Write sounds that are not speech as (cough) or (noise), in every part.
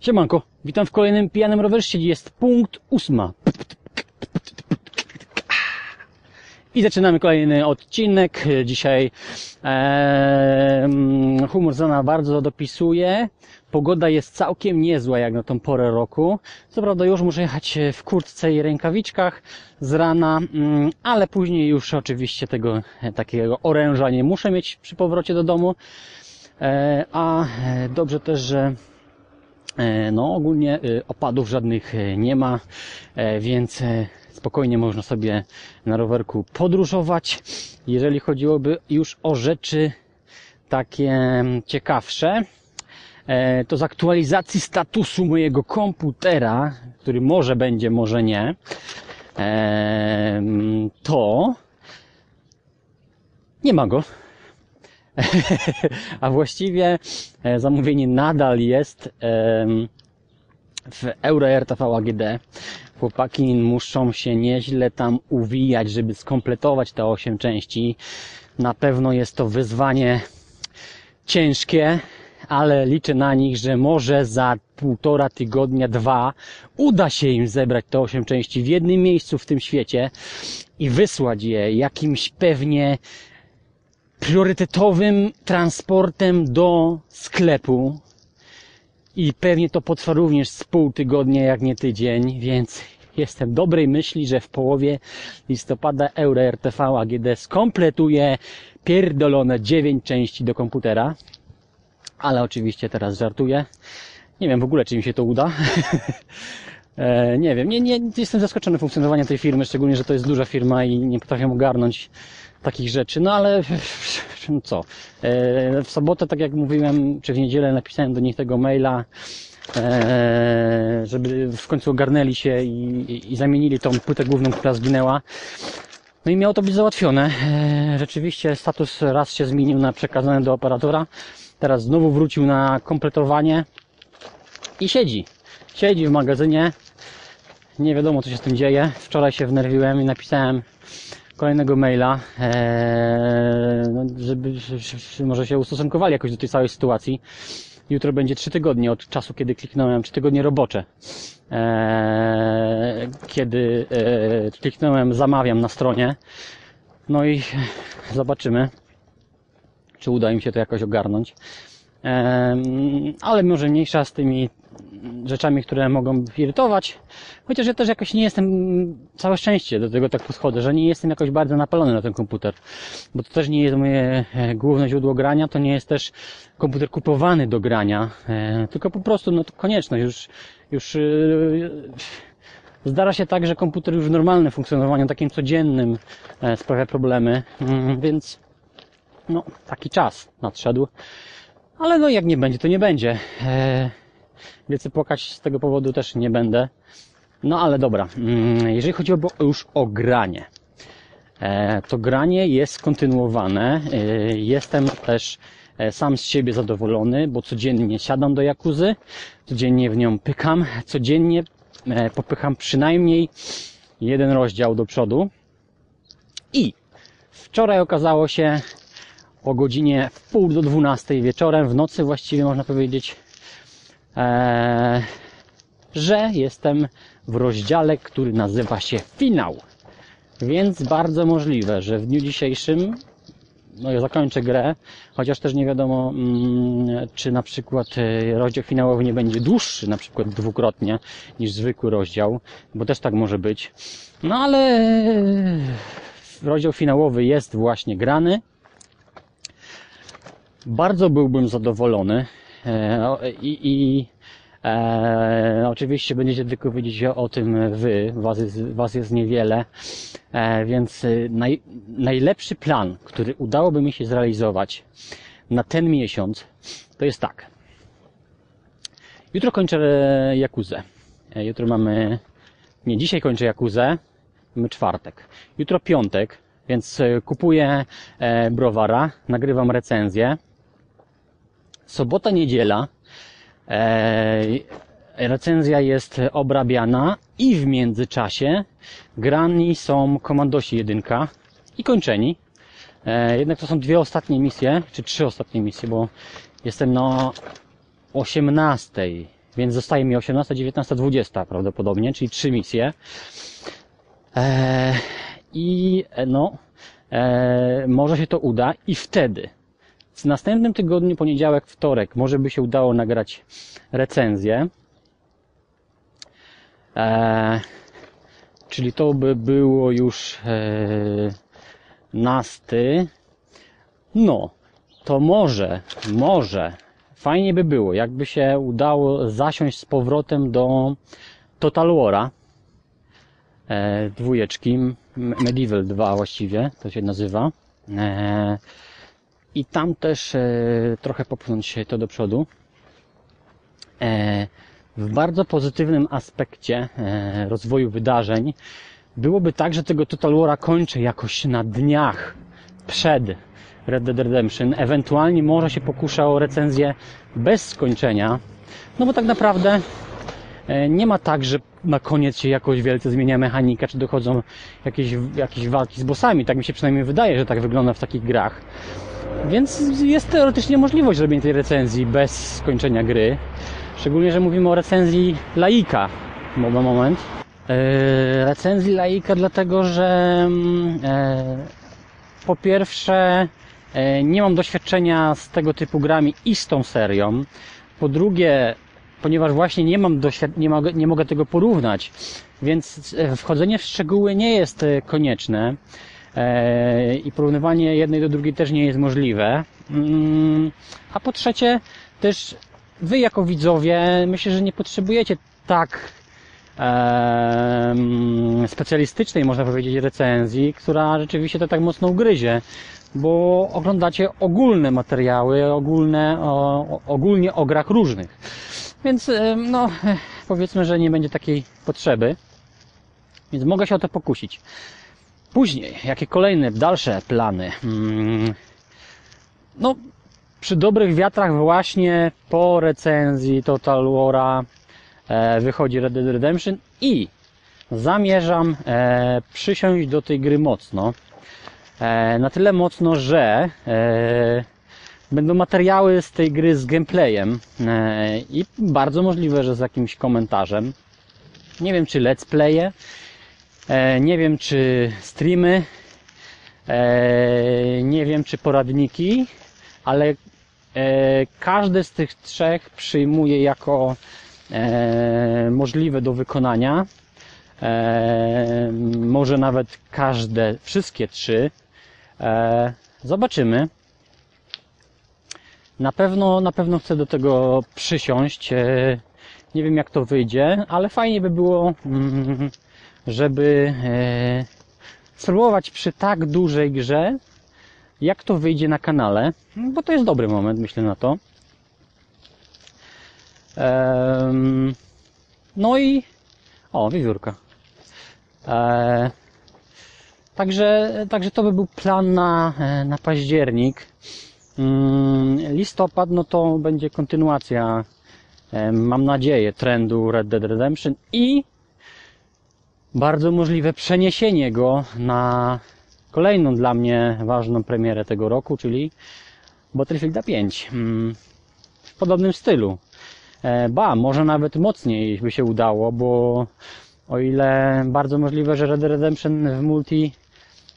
Siemanko, witam w kolejnym pijanym rowerze. Jest punkt ósma. I zaczynamy kolejny odcinek. Dzisiaj e, humor Zana bardzo dopisuje. Pogoda jest całkiem niezła jak na tą porę roku. Co prawda już muszę jechać w kurtce i rękawiczkach z rana, mm, ale później już oczywiście tego e, takiego oręża nie muszę mieć przy powrocie do domu. E, a e, dobrze też, że E, No, ogólnie e, opadów żadnych e, nie ma, e, więc e, spokojnie można sobie na rowerku podróżować. Jeżeli chodziłoby już o rzeczy takie mm, ciekawsze, e, to z aktualizacji statusu mojego komputera, który może będzie, może nie, e, to nie ma go. (laughs) A właściwie e, zamówienie nadal jest w EuroRTV AGD. Chłopaki muszą się nieźle tam uwijać, żeby skompletować te 8 części. Na pewno jest to wyzwanie ciężkie, ale liczę na nich, że może za półtora tygodnia, dwa uda się im zebrać te 8 części w jednym miejscu w tym świecie i wysłać je jakimś pewnie priorytetowym transportem do sklepu. I pewnie to potrwa również z pół tygodnia, jak nie tydzień, więc jestem dobrej myśli, że w połowie listopada Euro RTV AGD skompletuje pierdolone 9 części do komputera, ale oczywiście teraz żartuję. Nie wiem w ogóle, czy mi się to uda. (laughs) E, nie wiem, nie, nie, jestem zaskoczony funkcjonowaniem tej firmy, szczególnie, że to jest duża firma i nie potrafię ogarnąć takich rzeczy, no ale (laughs) co, E, w sobotę, tak jak mówiłem, czy w niedzielę napisałem do nich tego maila, e, żeby w końcu ogarnęli się i, i, i zamienili tą płytę główną, która zginęła. No i miało to być załatwione. Rzeczywiście status raz się zmienił na przekazany do operatora, teraz znowu wrócił na kompletowanie i siedzi. Siedzi w magazynie. Nie wiadomo, co się z tym dzieje. Wczoraj się wnerwiłem i napisałem kolejnego maila, eee, no, żeby, może się ustosunkowali jakoś do tej całej sytuacji. Jutro będzie trzy tygodnie od czasu, kiedy kliknąłem, trzy tygodnie robocze. Eee, kiedy eee, kliknąłem zamawiam na stronie. No i zobaczymy, czy uda im się to jakoś ogarnąć. Ale może mniejsza z tymi rzeczami, które mogą irytować. Chociaż ja też jakoś nie jestem, całe szczęście do tego tak podchodzę, że nie jestem jakoś bardzo napalony na ten komputer. Bo to też nie jest moje e, główne źródło grania, to nie jest też komputer kupowany do grania, e, tylko po prostu no to konieczność. Już, już e, Zdarza się tak, że komputer już w normalnym funkcjonowaniu, takim codziennym sprawia problemy, Mm, więc no, taki czas nadszedł. Ale no jak nie będzie, to nie będzie. Eee, Wielce płakać z tego powodu też nie będę. No ale dobra, Mm, jeżeli chodzi o, już o granie, e, to granie jest kontynuowane. E, Jestem też e, sam z siebie zadowolony, bo codziennie siadam do jakuzy, codziennie w nią pykam, codziennie popycham przynajmniej jeden rozdział do przodu. I wczoraj okazało się o godzinie pół do dwunastej wieczorem, w nocy właściwie można powiedzieć, e, że jestem w rozdziale, który nazywa się finał. Więc bardzo możliwe, że w dniu dzisiejszym no ja zakończę grę, chociaż też nie wiadomo, mm, czy na przykład e, rozdział finałowy nie będzie dłuższy, na przykład dwukrotnie niż zwykły rozdział, bo też tak może być. No ale e, rozdział finałowy jest właśnie grany. Bardzo byłbym zadowolony e, i, i e, oczywiście będziecie tylko wiedzieć o, tym wy, was jest, was jest niewiele, e, więc e, naj, najlepszy plan, który udałoby mi się zrealizować na ten miesiąc, to jest tak. Jutro kończę e, Jakuzę. Jutro mamy, nie, dzisiaj kończę Jakuzę, mamy czwartek. Jutro piątek, więc kupuję browara, nagrywam recenzję. Sobota, niedziela, e, recenzja jest obrabiana i w międzyczasie grani są Komandosi 1 i kończeni. E, jednak to są dwie ostatnie misje, czy trzy ostatnie misje, bo jestem na 18, więc zostaje mi 18, 19, 20 prawdopodobnie, czyli trzy misje. E, I e, no, e, może się to uda i wtedy w następnym tygodniu, poniedziałek, wtorek, może by się udało nagrać recenzję. E, czyli to by było już e, nasty. No, to może, może fajnie by było, jakby się udało zasiąść z powrotem do Total War'a e, dwójeczki, Medieval 2 właściwie, to się nazywa. E, I tam też e, trochę popchnąć to do przodu. E, w bardzo pozytywnym aspekcie e, rozwoju wydarzeń byłoby tak, że tego Total War'a kończę jakoś na dniach przed Red Dead Redemption. Ewentualnie może się pokusza o recenzję bez skończenia. No bo tak naprawdę nie ma tak, że na koniec się jakoś wielce zmienia mechanika, czy dochodzą jakieś, jakieś walki z bossami. Tak mi się przynajmniej wydaje, że tak wygląda w takich grach. Więc jest teoretycznie możliwość zrobienia tej recenzji bez skończenia gry. Szczególnie, że mówimy o recenzji laika. Moment, moment. E, recenzji laika dlatego, że mm, e, po pierwsze e, nie mam doświadczenia z tego typu grami i z tą serią. Po drugie, ponieważ właśnie nie mam doświad- nie mogę, nie mogę tego porównać, więc e, wchodzenie w szczegóły nie jest e, konieczne e, i porównywanie jednej do drugiej też nie jest możliwe. Mm, A po trzecie, też wy jako widzowie myślę, że nie potrzebujecie tak specjalistycznej, można powiedzieć, recenzji, która rzeczywiście to tak mocno ugryzie, bo oglądacie ogólne materiały, ogólne, o- ogólnie o grach różnych. Więc em, no, (laughs) powiedzmy, że nie będzie takiej potrzeby. Więc mogę się o to pokusić. Później, jakie kolejne, dalsze plany? Mm, No, przy dobrych wiatrach właśnie po recenzji Total War'a e, wychodzi Red Dead Redemption i zamierzam e, przysiąść do tej gry mocno. E, na tyle mocno, że będą materiały z tej gry z gameplayem e, i bardzo możliwe, że z jakimś komentarzem. Nie wiem, czy let's playe, e, nie wiem, czy streamy, e, nie wiem, czy poradniki, ale każde z tych trzech przyjmuję jako możliwe do wykonania. Może nawet każde, wszystkie trzy. Zobaczymy. Na pewno, na pewno chcę do tego przysiąść. E, nie wiem jak to wyjdzie, ale fajnie by było, mm, żeby e, spróbować przy tak dużej grze, jak to wyjdzie na kanale, bo to jest dobry moment, myślę na to. No i o, wiewiórka. E, także, także to by był plan na, na październik. Mm, Listopad, no to będzie kontynuacja, mam nadzieję, trendu Red Dead Redemption i bardzo możliwe przeniesienie go na kolejną dla mnie ważną premierę tego roku, czyli Battlefielda 5. Mm, W podobnym stylu. E, Ba, może nawet mocniej by się udało, bo o ile bardzo możliwe, że Red Redemption w multi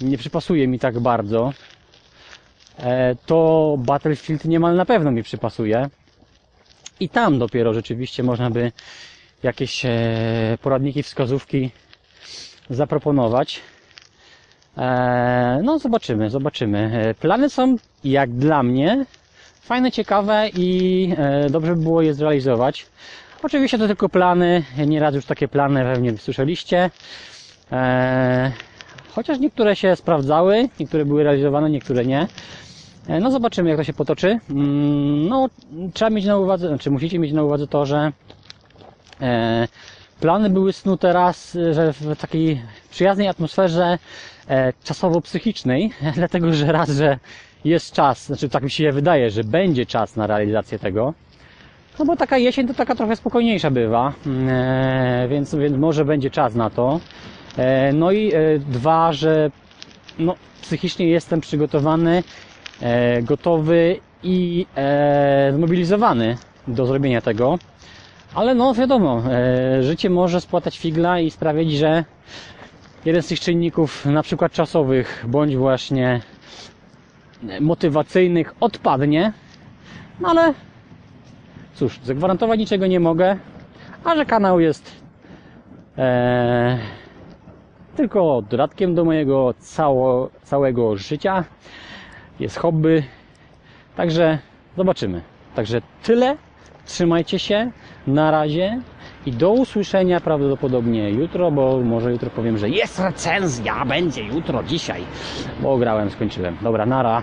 nie przypasuje mi tak bardzo, to Battlefield niemal na pewno mi przypasuje. I tam dopiero rzeczywiście można by jakieś e, poradniki, wskazówki zaproponować. E, No, zobaczymy, zobaczymy. E, Plany są, jak dla mnie, fajne, ciekawe i e, dobrze by było je zrealizować. Oczywiście to tylko plany, nieraz już takie plany pewnie słyszeliście. E, Chociaż niektóre się sprawdzały, niektóre były realizowane, niektóre nie. E, No zobaczymy jak to się potoczy. Mm, No trzeba mieć na uwadze, znaczy musicie mieć na uwadze to, że e, plany były snute raz, że w takiej przyjaznej atmosferze e, czasowo-psychicznej, (laughs) dlatego że raz, że jest czas, znaczy tak mi się wydaje, że będzie czas na realizację tego. No bo taka jesień to taka trochę spokojniejsza bywa, e, więc, więc może będzie czas na to. No i dwa, że no, psychicznie jestem przygotowany, gotowy i e, zmobilizowany do zrobienia tego. Ale no wiadomo, e, życie może spłatać figla i sprawić, że jeden z tych czynników, na przykład czasowych, bądź właśnie motywacyjnych odpadnie. No ale cóż, zagwarantować niczego nie mogę, a że kanał jest e, tylko dodatkiem do mojego cało, całego życia, jest hobby, także zobaczymy. Także tyle, trzymajcie się, na razie i do usłyszenia prawdopodobnie jutro, bo może jutro powiem, że jest recenzja, będzie jutro, dzisiaj, bo grałem, skończyłem. Dobra, nara.